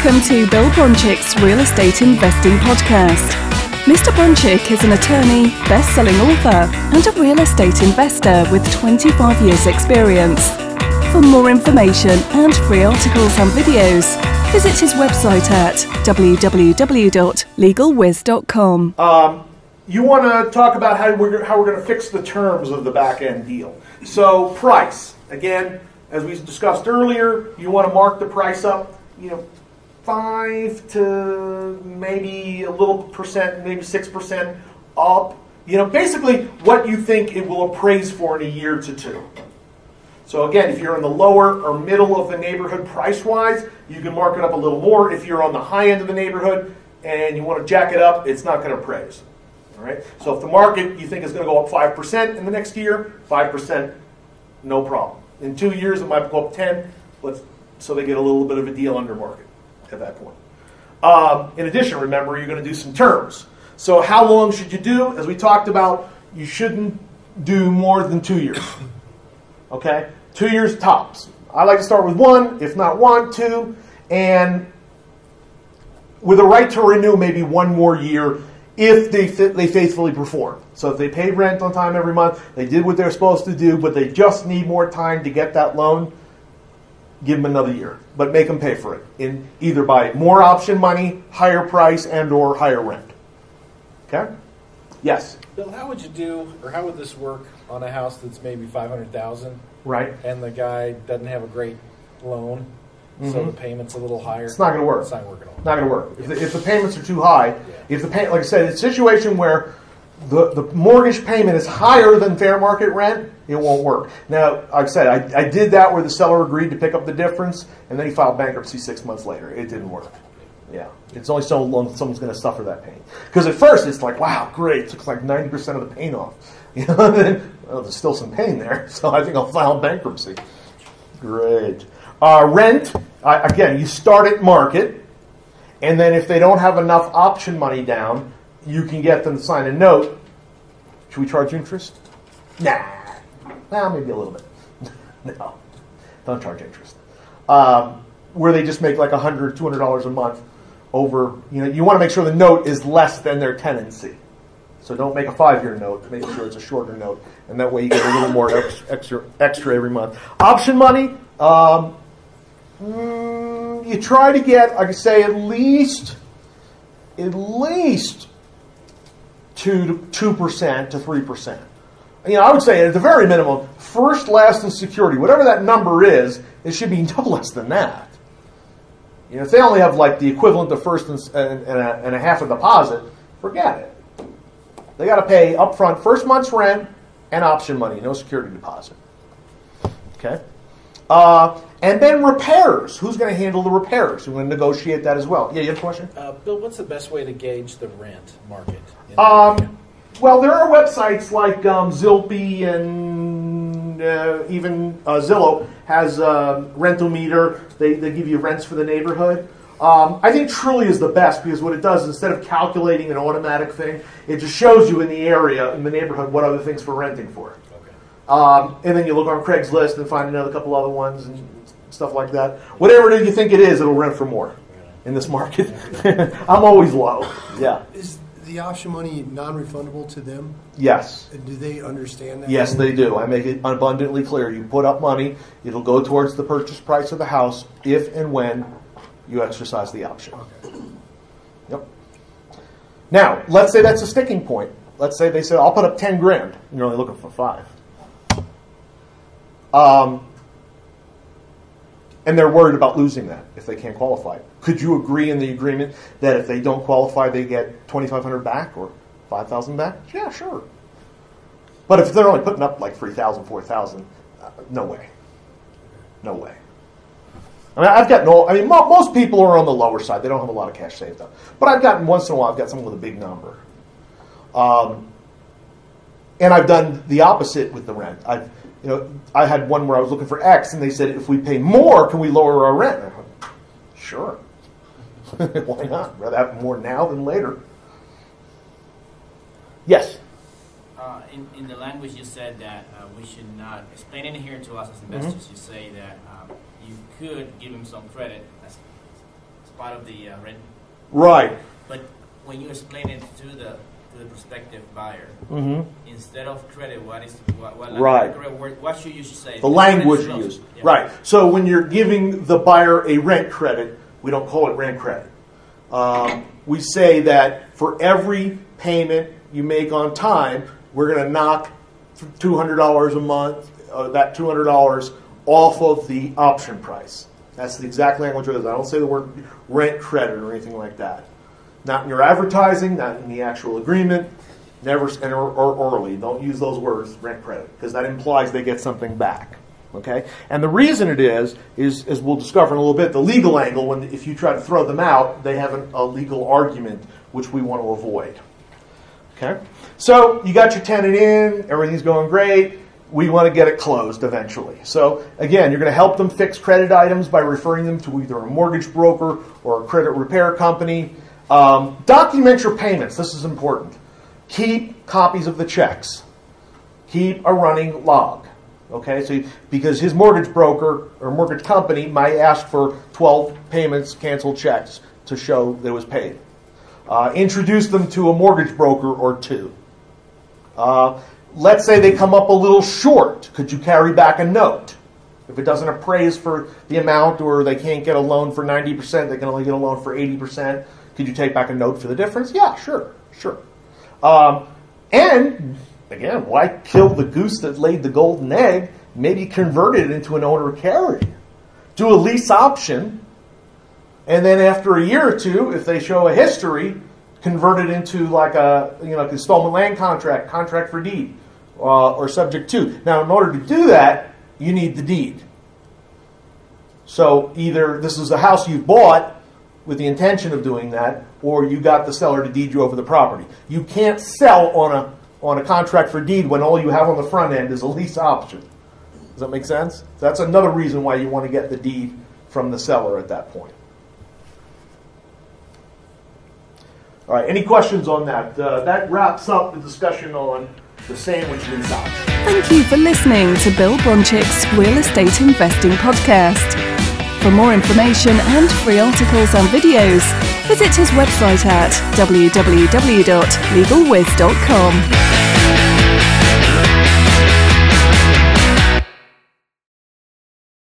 Welcome to Bill Bronchick's Real Estate Investing Podcast. Mr. Bronchick is an attorney, best selling author, and a real estate investor with 25 years' experience. For more information and free articles and videos, visit his website at www.legalwiz.com. Um, you want to talk about how we're, how we're going to fix the terms of the back end deal. So, price. Again, as we discussed earlier, you want to mark the price up, you know, five to maybe a little percent, maybe six percent up. You know, basically what you think it will appraise for in a year to two. So again, if you're in the lower or middle of the neighborhood price-wise, you can mark it up a little more. If you're on the high end of the neighborhood and you want to jack it up, it's not going to appraise. All right. So if the market you think is going to go up five percent in the next year, five percent, no problem. In two years, it might go up ten. Let's so they get a little bit of a deal under market at that point. Um, in addition, remember you're going to do some terms. So how long should you do? As we talked about, you shouldn't do more than two years. Okay, two years tops. I like to start with one, if not one, two, and with a right to renew, maybe one more year if they they faithfully perform. So if they paid rent on time every month, they did what they're supposed to do, but they just need more time to get that loan, give them another year, but make them pay for it in either by more option money, higher price, and or higher rent. Okay? Yes. Bill, how would you do, or how would this work on a house that's maybe five hundred thousand, Right. and the guy doesn't have a great loan, so the payment's a little higher? Mm-hmm. It's not going to work. It's not working at all. Not going to work. If the, if the payments are too high, if the pay, like I said, it's a situation where the, the mortgage payment is higher than fair market rent, it won't work. Now, like I said, I, I did that where the seller agreed to pick up the difference, and then he filed bankruptcy six months later. It didn't work. Yeah, it's only so long someone's going to suffer that pain. Because at first it's like, wow, great, took like ninety percent of the pain off. You know, then well, there's still some pain there, so I think I'll file bankruptcy. Great. Uh, rent, again, you start at market, and then if they don't have enough option money down, you can get them to sign a note. Should we charge interest? Nah. Well, maybe a little bit. no. Don't charge interest. Um, where they just make like $100, $200 a month over, you know, you want to make sure the note is less than their tenancy. So don't make a five-year note. Make sure it's a shorter note, and that way you get a little more ex- extra extra every month. Option money, um, mm, you try to get, I say, at least at least two two percent to three percent. You know, I would say at the very minimum, first, last, and security, whatever that number is, it should be no less than that. You know, if they only have like the equivalent of first and, and, and, a, and a half a deposit, forget it. They got to pay upfront first month's rent and option money, no security deposit. Okay? Uh, and then repairs. Who's going to handle the repairs? We're going to negotiate that as well. Yeah, you have a question? Uh, Bill, what's the best way to gauge the rent market? Um, well, there are websites like um, Zilpy and uh, even uh, Zillow has a rental meter. They, they give you rents for the neighborhood. Um, I think Trulia is the best because what it does, instead of calculating an automatic thing, it just shows you in the area, in the neighborhood, what other things for renting for. Um, and then you look on Craigslist and find another couple other ones and stuff like that. Whatever it is you think it is, it'll rent for more in this market. I'm always low. Yeah. Is the option money non-refundable to them? Yes. And do they understand that? Yes, they do. I make it abundantly clear. You put up money, it'll go towards the purchase price of the house if and when you exercise the option. Okay. Yep. Now, let's say that's a sticking point. Let's say they say, I'll put up 10 grand. and You're only looking for five. Um, and they're worried about losing that if they can't qualify. Could you agree in the agreement that if they don't qualify, they get 2500 back or 5000 back? Yeah, sure. But if they're only putting up like 3000 4000 uh, no way. No way. I mean, I've gotten all, I mean, mo- most people are on the lower side. They don't have a lot of cash saved up. But I've gotten, once in a while, I've got someone with a big number. Um, and I've done the opposite with the rent. I've, you know, I had one where I was looking for X, and they said, if we pay more, can we lower our rent? Went, sure. Why not? Rather have more now than later. Yes. Uh, in, in the language you said that uh, we should not explain it here to us as investors. You say that um, you could give him some credit as part of the uh, rent. Right. But when you explain it to the to the prospective buyer, hmm instead of credit, what is what, what, Right. word- what should you say? The language used. Yeah. Right. So when you're giving the buyer a rent credit, we don't call it rent credit. Um, we say that for every payment you make on time, we're going to knock $200 a month, uh, that $200 off of the option price. That's the exact language it is. I don't say the word rent credit or anything like that. Not in your advertising, not in the actual agreement. Never or, or orally. Don't use those words, rent credit, because that implies they get something back. Okay, and the reason it is is as we'll discover in a little bit, the legal angle. When if you try to throw them out, they have an, a legal argument which we want to avoid. Okay, so you got your tenant in, everything's going great. We want to get it closed eventually. So again, you're going to help them fix credit items by referring them to either a mortgage broker or a credit repair company. Um, document your payments. This is important. Keep copies of the checks. Keep a running log. Okay, so because his mortgage broker or mortgage company might ask for 12 payments, canceled checks to show that it was paid. Uh, introduce them to a mortgage broker or two. Uh, let's say they come up a little short. Could you carry back a note? If it doesn't appraise for the amount or they can't get a loan for 90%, they can only get a loan for 80%, could you take back a note for the difference? Yeah, sure, sure. Um, and again, why kill the goose that laid the golden egg? Maybe convert it into an owner carry. Do a lease option, and then after a year or two, if they show a history, convert it into like a you know installment land contract, contract for deed, uh, or subject to. Now, in order to do that, you need the deed. So either this is the house you bought with the intention of doing that, or you got the seller to deed you over the property. You can't sell on a on a contract for deed when all you have on the front end is a lease option. Does that make sense? That's another reason why you want to get the deed from the seller at that point. All right, any questions on that? Uh, that wraps up the discussion on the sandwich lease option. Thank you for listening to Bill Bronchick's Real Estate Investing Podcast. For more information and free articles and videos, visit his website at www.legalwiz.com.